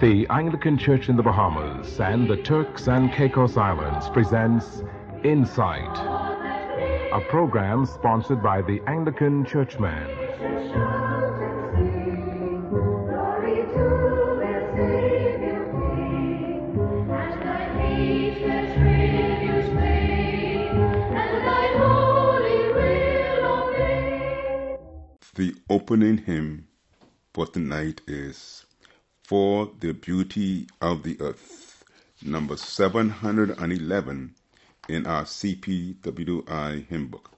The Anglican Church in the Bahamas and the Turks and Caicos Islands presents Insight, a program sponsored by the Anglican Churchman. The opening hymn for tonight is For the Beauty of the Earth, number 711 in our CPWI hymn book.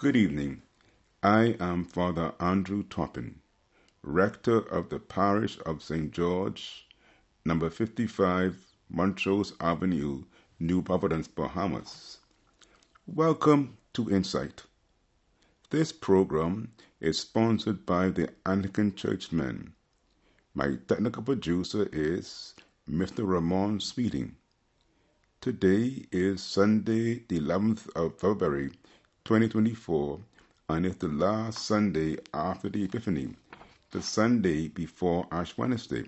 Good evening. I am Father Andrew Toppin, rector of the parish of St. George, number 55 Montrose Avenue, New Providence, Bahamas. Welcome to Insight. This program is sponsored by the Anglican Churchmen. My technical producer is Mr. Ramon Speeding. Today is Sunday, the 11th of February, 2024, and it's the last Sunday after the Epiphany, the Sunday before Ash Wednesday.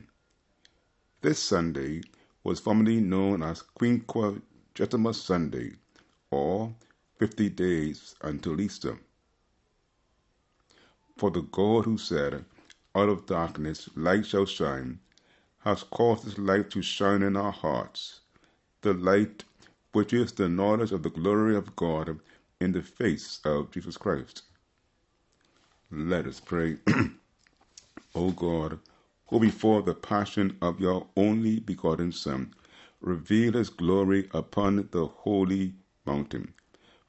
This Sunday was formerly known as Quinquagesima Sunday, or 50 days until Easter. For the God who said, Out of darkness light shall shine, has caused this light to shine in our hearts, the light which is the knowledge of the glory of God in the face of Jesus Christ. Let us pray. o God, who before the passion of your only begotten Son revealed his glory upon the holy mountain,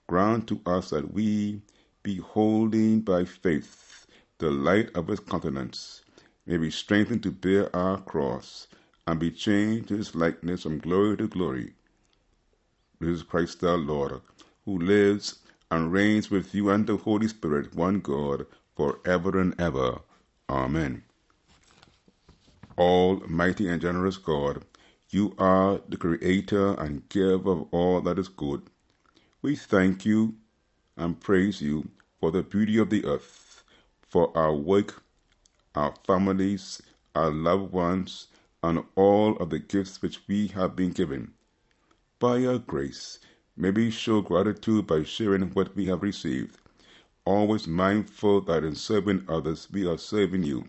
grant to us that we, beholding by faith the light of his countenance, may be strengthened to bear our cross and be changed to his likeness from glory to glory Jesus Christ our Lord, who lives and reigns with you and the Holy Spirit, one God, forever and ever. Amen. Almighty and generous God, you are the creator and giver of all that is good. We thank you and praise you for the beauty of the earth, for our work, our families, our loved ones, and all of the gifts which we have been given. By your grace, may we show gratitude by sharing what we have received, always mindful that in serving others we are serving you.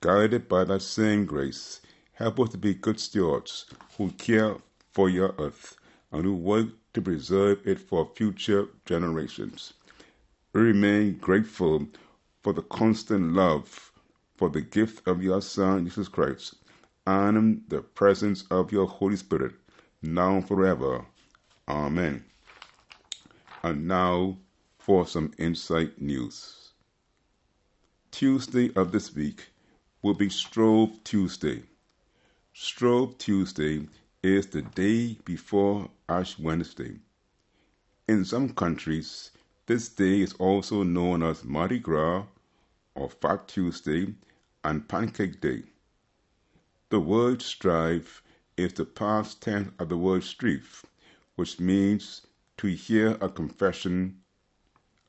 Guided by that same grace, help us to be good stewards who care for your earth and who work to preserve it for future generations. We remain grateful for the constant love for the gift of your Son, Jesus Christ, and the presence of your Holy Spirit, now and forever. Amen. And now for some insight news. Tuesday of this week will be Shrove Tuesday. Shrove Tuesday is the day before Ash Wednesday. In some countries, this day is also known as Mardi Gras or Fat Tuesday and Pancake Day. The word shrove is the past tense of the word shrive, which means to hear a confession,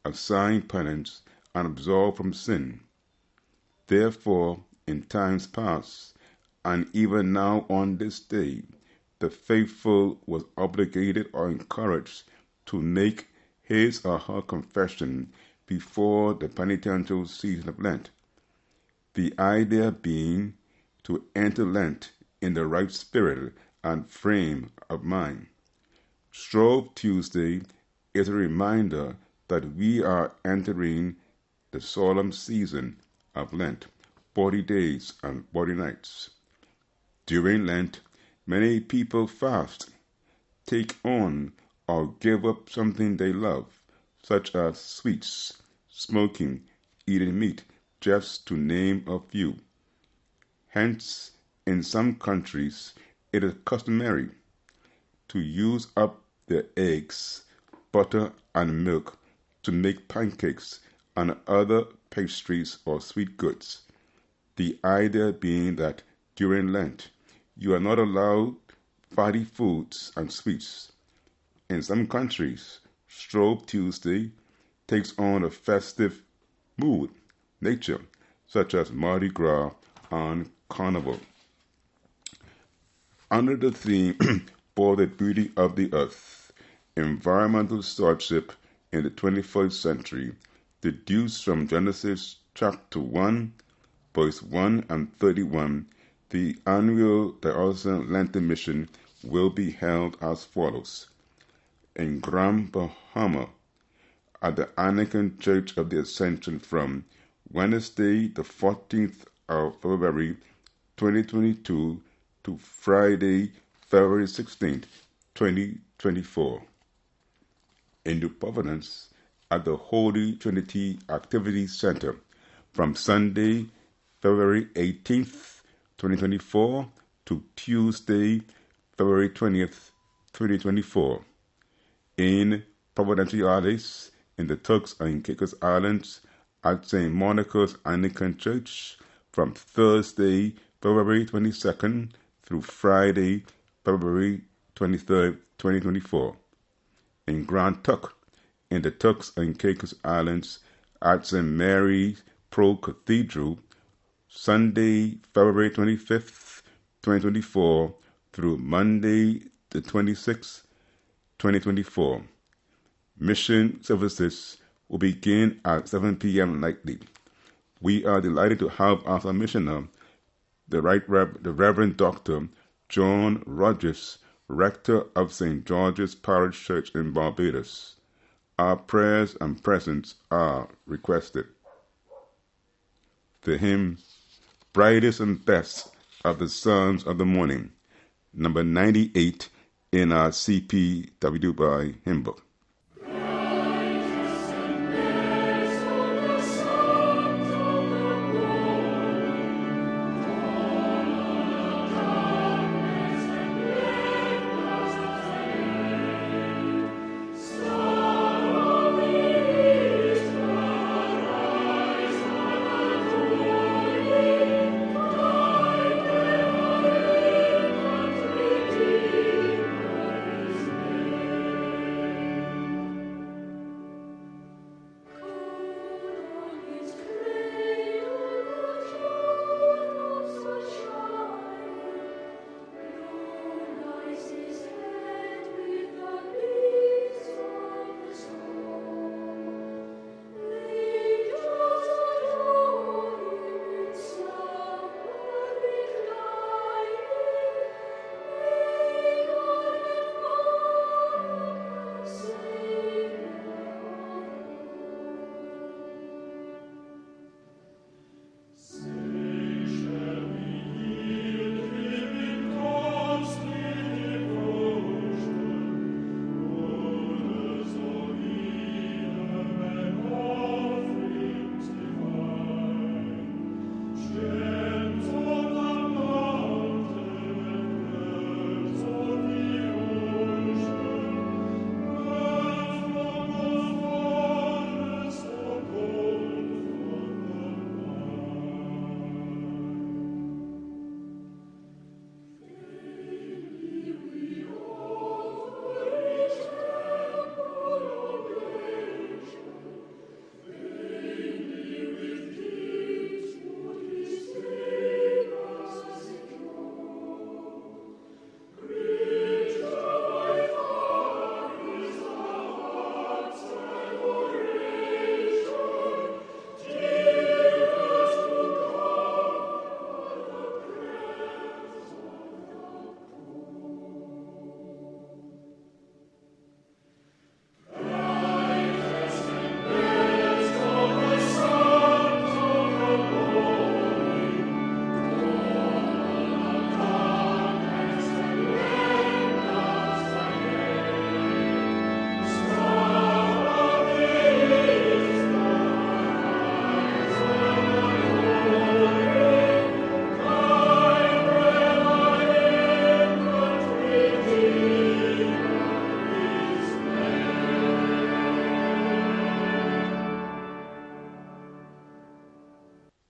assign penance, and absolve from sin. Therefore, in times past, and even now on this day, the faithful was obligated or encouraged to make his or her confession before the penitential season of Lent. The idea being to enter Lent in the right spirit and frame of mind. Shrove Tuesday is a reminder that we are entering the solemn season of Lent, 40 days and 40 nights. During Lent, many people fast, take on or give up something they love, such as sweets, smoking, eating meat, just to name a few. Hence, in some countries, it is customary to use up their eggs, butter, and milk to make pancakes and other pastries or sweet goods. The idea being that during Lent, you are not allowed fatty foods and sweets. In some countries, Shrove Tuesday takes on a festive mood, nature, such as Mardi Gras and Carnival. Under the theme For the Beauty of the Earth, Environmental Stewardship in the 21st Century, deduced from Genesis chapter 1, verse 1 and 31, the annual Diocesan Lenten Mission will be held as follows. In Grand Bahama, at the Anglican Church of the Ascension from Wednesday, the 14th of February 2022 to Friday, February 16th, 2024. In New Providence, at the Holy Trinity Activity Center from Sunday, February 18th, 2024 to Tuesday, February 20th, 2024. In Providenciales, in the Turks and Caicos Islands, at St. Monica's Anglican Church from Thursday, February 22nd through Friday, February 23rd, 2024. In Grand Turk, in the Turks and Caicos Islands, at St. Mary's Pro Cathedral, Sunday, February 25th, 2024 through Monday, the 26th, 2024. Mission services will begin at 7 p.m. nightly. We are delighted to have as our missioner the Right Rev- the Reverend Dr. John Rogers, rector of St. George's Parish Church in Barbados. Our prayers and presence are requested. The hymn, Brightest and Best of the Sons of the Morning, number 98 in our CPW hymn book.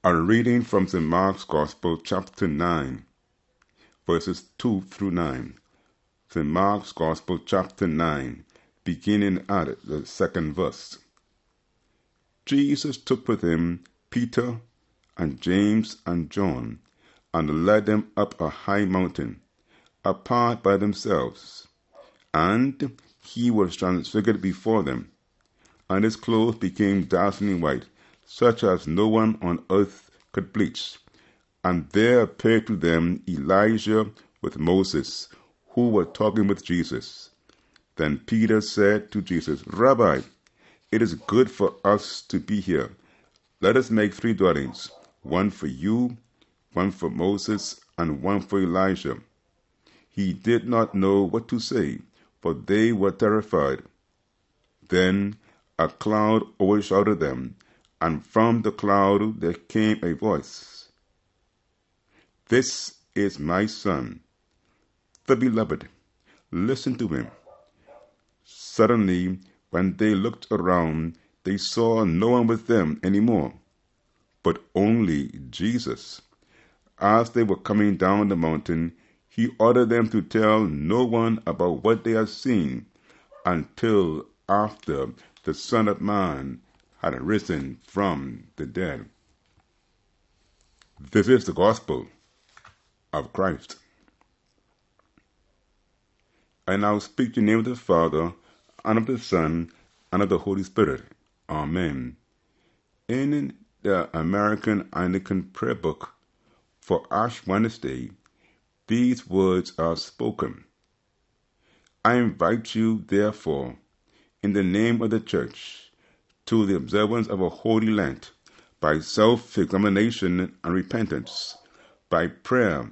A reading from St. Mark's Gospel, chapter 9, verses 2 through 9. St. Mark's Gospel, chapter 9, beginning at the second verse. Jesus took with him Peter and James and John and led them up a high mountain, apart by themselves. And he was transfigured before them, and his clothes became dazzling white, such as no one on earth could bleach. And there appeared to them Elijah with Moses, who were talking with Jesus. Then Peter said to Jesus, Rabbi, it is good for us to be here. Let us make three dwellings one for you, one for Moses, and one for Elijah. He did not know what to say, for they were terrified. Then a cloud overshadowed them, and from the cloud there came a voice This is my Son, the beloved. Listen to him. Suddenly, when they looked around, they saw no one with them any more, but only Jesus. As they were coming down the mountain, he ordered them to tell no one about what they had seen until after the Son of Man had risen from the dead. This is the gospel of Christ. And I now speak the name of the Father, and of the Son, and of the Holy Spirit. Amen. In the American Anglican Prayer Book for Ash Wednesday, these words are spoken. I invite you, therefore, in the name of the Church, to the observance of a holy Lent by self examination and repentance, by prayer,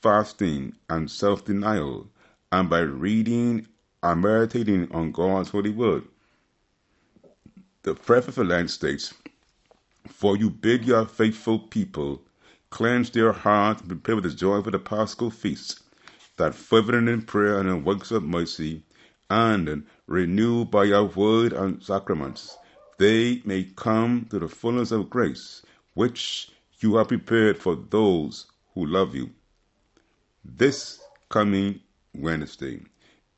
fasting, and self denial, and by reading and meditating on God's holy word. The prayer for Lent states, For you bid your faithful people cleanse their hearts and prepare with the joy for the Paschal feast, that fervent in prayer and in works of mercy, and renewed by your word and sacraments, they may come to the fullness of grace, which you have prepared for those who love you. This coming Wednesday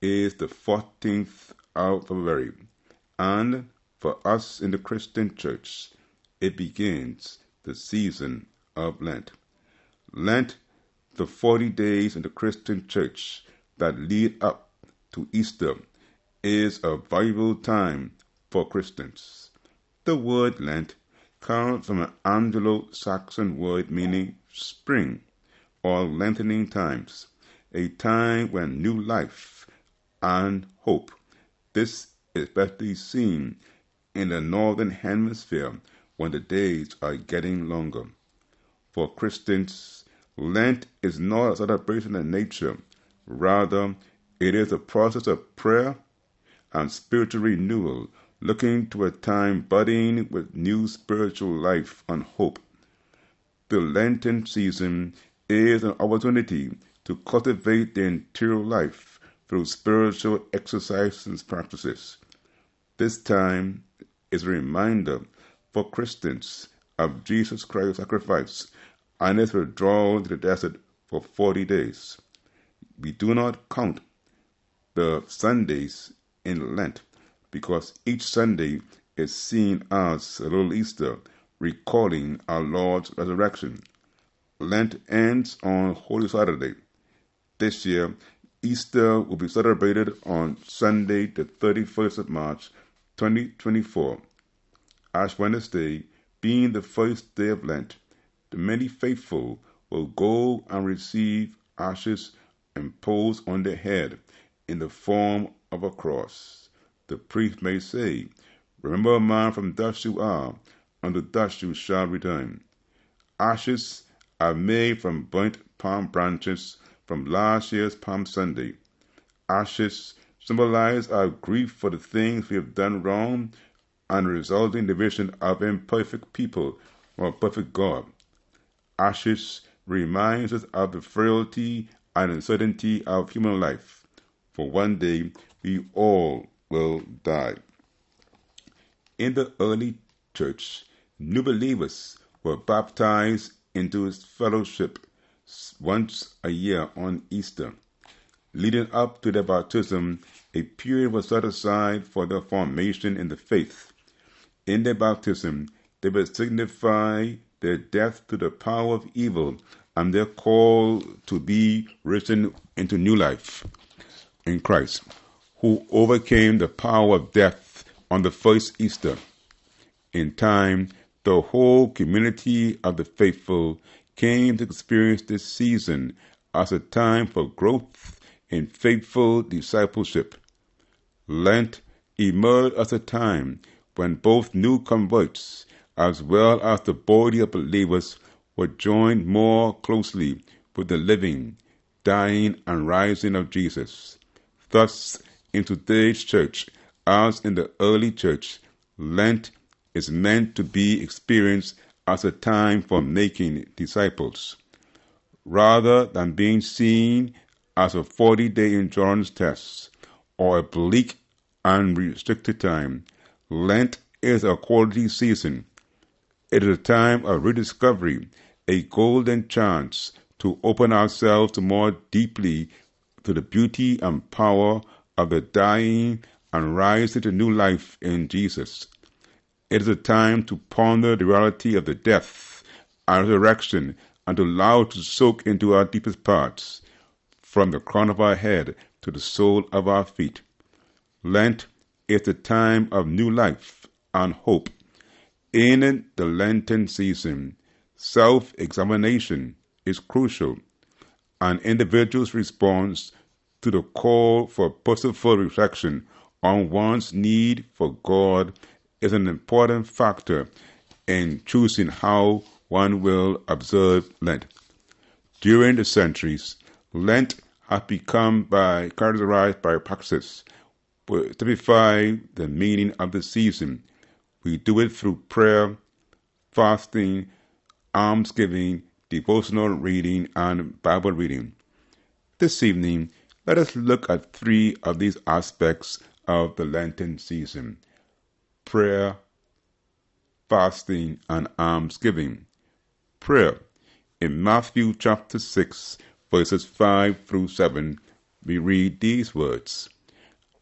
is the 14th of February, and for us in the Christian Church, it begins the season of Lent. Lent, the 40 days in the Christian Church that lead up to Easter, is a vital time for Christians. The word Lent comes from an Anglo Saxon word meaning spring or lengthening times, a time when new life and hope. This is especially seen in the northern hemisphere when the days are getting longer. For Christians, Lent is not a celebration of nature, rather, it is a process of prayer and spiritual renewal, looking to a time budding with new spiritual life and hope. The Lenten season is an opportunity to cultivate the interior life through spiritual exercises and practices. This time is a reminder for Christians of Jesus Christ's sacrifice and his withdrawal to the desert for 40 days. We do not count the Sundays in Lent because each Sunday is seen as a little Easter, recalling our Lord's resurrection. Lent ends on Holy Saturday. This year, Easter will be celebrated on Sunday, the 31st of March, 2024. Ash Wednesday being the first day of Lent, the many faithful will go and receive ashes imposed on their head in the form of a cross. The priest may say, Remember, man, from dust you are, and to dust you shall return. Ashes are made from burnt palm branches from last year's Palm Sunday. Ashes symbolize our grief for the things we have done wrong and resulting division of imperfect people from a perfect God. Ashes reminds us of the frailty and uncertainty of human life, for one day we all will die. In the early church, new believers were baptized into fellowship once a year on Easter. Leading up to their baptism, a period was set aside for their formation in the faith. In their baptism, they would signify their death to the power of evil and their call to be risen into new life in Christ, who overcame the power of death on the first Easter. In time, the whole community of the faithful came to experience this season as a time for growth in faithful discipleship. Lent emerged as a time when both new converts as well as the body of believers were joined more closely with the living, dying, and rising of Jesus. Thus, in today's church, as in the early church, Lent is meant to be experienced as a time for making disciples. Rather than being seen as a 40 day endurance test or a bleak and restricted time, Lent is a quality season. It is a time of rediscovery, a golden chance to open ourselves more deeply to the beauty and power of the dying and rising to new life in Jesus. It is a time to ponder the reality of the death and resurrection and to allow it to soak into our deepest parts, from the crown of our head to the sole of our feet. Lent is the time of new life and hope. In the Lenten season, self examination is crucial. An individual's response to the call for purposeful reflection on one's need for God is an important factor in choosing how one will observe Lent. During the centuries, Lent has become by characterized by practices to typify the meaning of the season. We do it through prayer, fasting, almsgiving, devotional reading, and Bible reading. This evening, let us look at three of these aspects of the Lenten season prayer, fasting, and almsgiving. Prayer. In Matthew chapter 6, verses 5 through 7, we read these words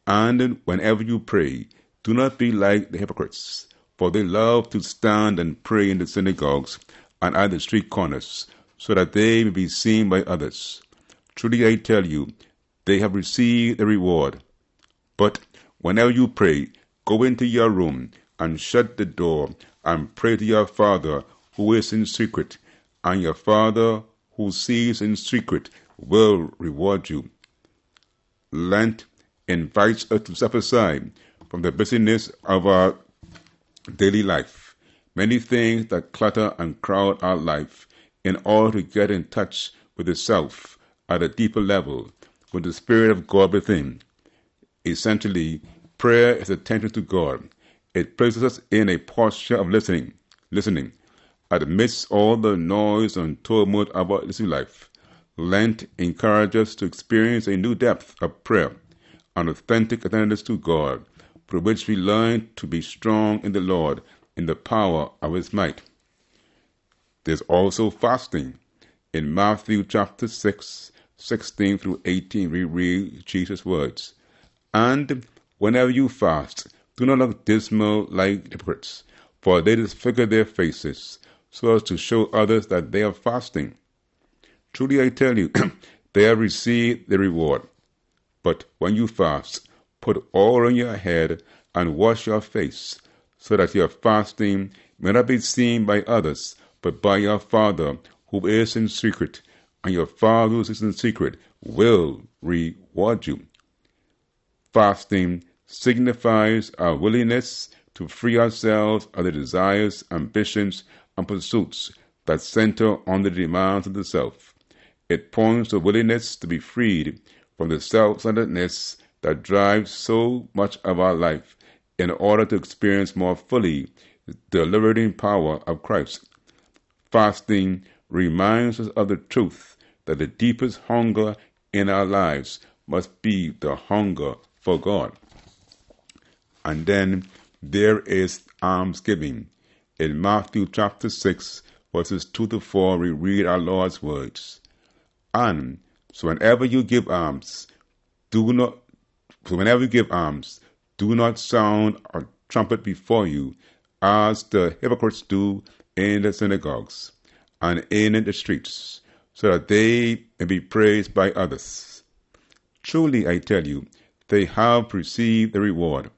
And whenever you pray, do not be like the hypocrites, for they love to stand and pray in the synagogues and at the street corners, so that they may be seen by others. Truly I tell you, they have received the reward. But whenever you pray, go into your room and shut the door and pray to your Father who is in secret, and your Father who sees in secret will reward you. Lent invites us to step aside from the busyness of our daily life, many things that clutter and crowd our life, in order to get in touch with the self at a deeper level, with the Spirit of God within. Essentially, prayer is attention to God. It places us in a posture of listening, listening, amidst all the noise and turmoil of our listening life. Lent encourages us to experience a new depth of prayer, an authentic attentiveness to God, through which we learn to be strong in the Lord in the power of His might. There's also fasting. In Matthew chapter 6, 16 through 18, we read Jesus' words. And whenever you fast, do not look dismal like hypocrites, for they disfigure their faces, so as to show others that they are fasting. Truly I tell you, they have received the reward. But when you fast, put oil on your head and wash your face, so that your fasting may not be seen by others, but by your Father who is in secret, and your Father who is in secret will reward you. Fasting signifies our willingness to free ourselves of the desires, ambitions, and pursuits that center on the demands of the self. It points to willingness to be freed from the self-centeredness that drives so much of our life in order to experience more fully the liberating power of Christ. Fasting reminds us of the truth that the deepest hunger in our lives must be the hunger for God. And then there is almsgiving. In Matthew chapter 6, verses 2 to 4, we read our Lord's words. And so whenever you give alms, do not so whenever you give alms, do not sound a trumpet before you, as the hypocrites do in the synagogues and in the streets, so that they may be praised by others. Truly I tell you, they have received the reward.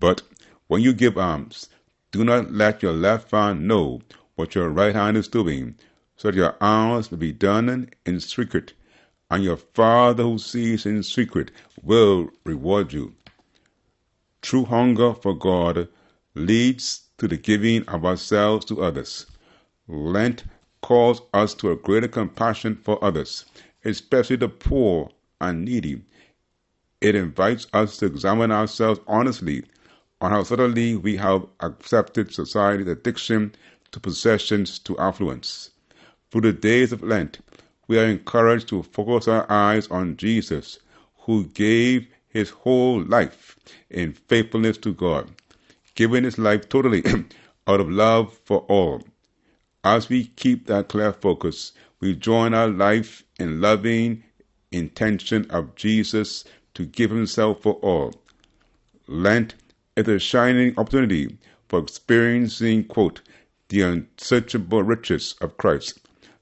But when you give alms, do not let your left hand know what your right hand is doing, so that your alms may be done in secret, and your Father who sees in secret will reward you. True hunger for God leads to the giving of ourselves to others. Lent calls us to a greater compassion for others, especially the poor and needy. It invites us to examine ourselves honestly on how subtly we have accepted society's addiction to possessions to affluence. Through the days of Lent, we are encouraged to focus our eyes on Jesus, who gave his whole life in faithfulness to God, giving his life totally out of love for all. As we keep that clear focus, we join our life in loving intention of Jesus to give himself for all. Lent is a shining opportunity for experiencing, quote, the unsearchable riches of Christ,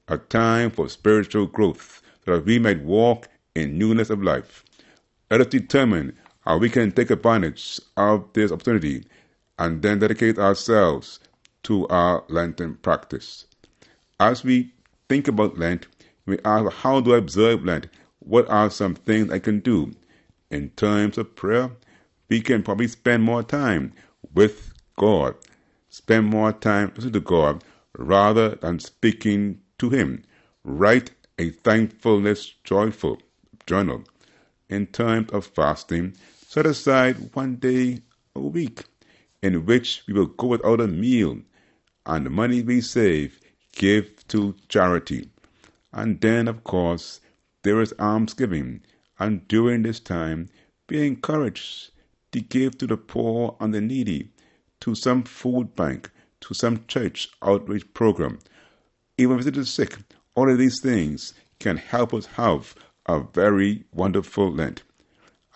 a time for spiritual growth, so that we might walk in newness of life. Let us determine how we can take advantage of this opportunity and then dedicate ourselves to our Lenten practice. As we think about Lent, we ask, how do I observe Lent? What are some things I can do? In terms of prayer, we can probably spend more time with God, spend more time listening to God rather than speaking to Him. Write a thankfulness joyful journal. In times of fasting, set aside one day a week in which we will go without a meal and the money we save give to charity. And then, of course, there is almsgiving. And during this time, be encouraged to give to the poor and the needy, to some food bank, to some church outreach program, even visit the sick. All of these things can help us have a very wonderful Lent.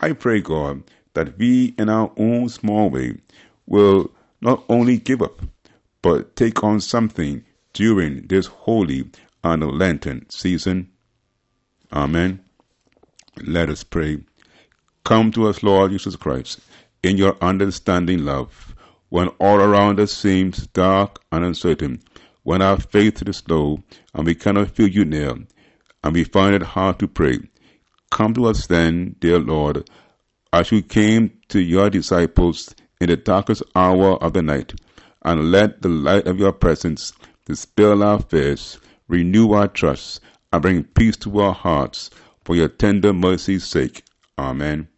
I pray, God, that we, in our own small way, will not only give up, but take on something during this holy and Lenten season. Amen. Let us pray. Come to us, Lord Jesus Christ, in your understanding love, when all around us seems dark and uncertain, when our faith is low and we cannot feel you near, and we find it hard to pray. Come to us then, dear Lord, as you came to your disciples in the darkest hour of the night, and let the light of your presence dispel our fears, renew our trust, and bring peace to our hearts for your tender mercy's sake. Amen.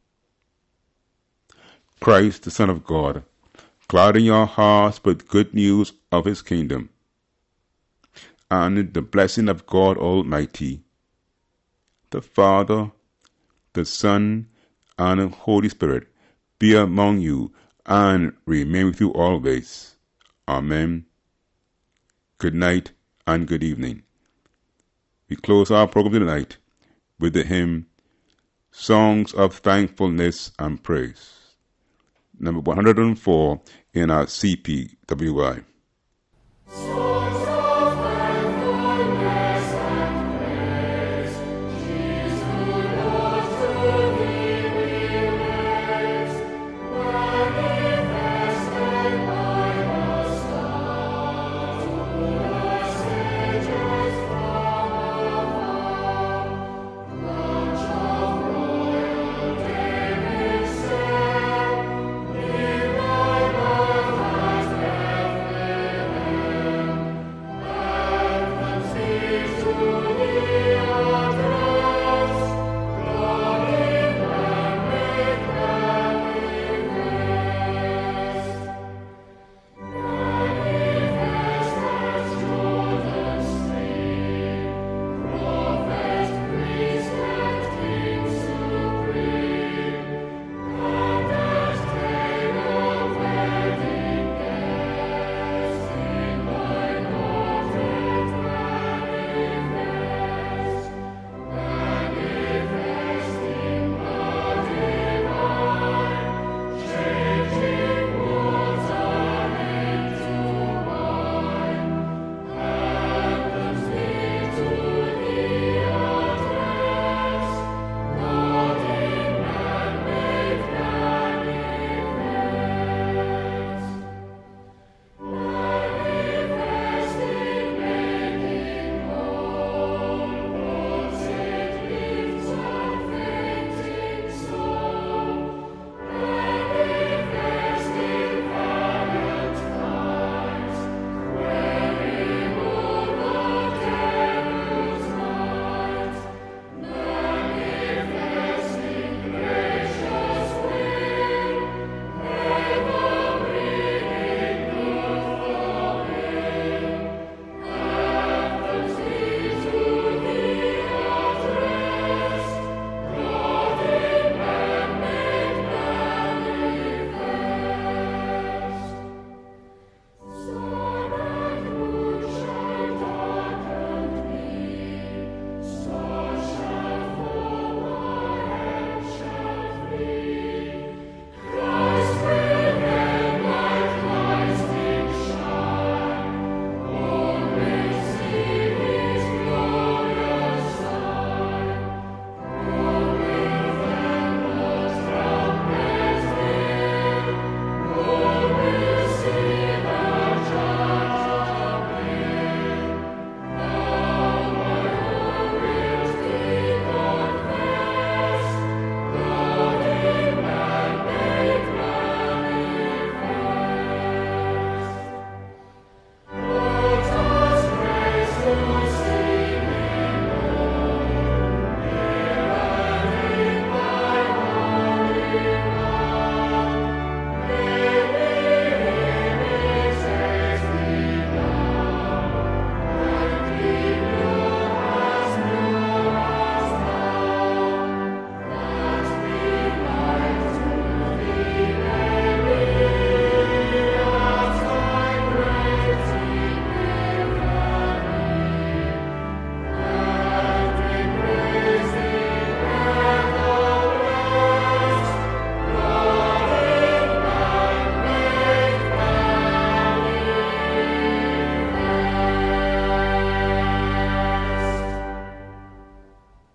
Christ, the Son of God, clouding your hearts with good news of his kingdom, and the blessing of God Almighty, the Father, the Son, and the Holy Spirit be among you and remain with you always. Amen. Good night and good evening. We close our program tonight with the hymn Songs of Thankfulness and Praise, number 104 in our CPWI.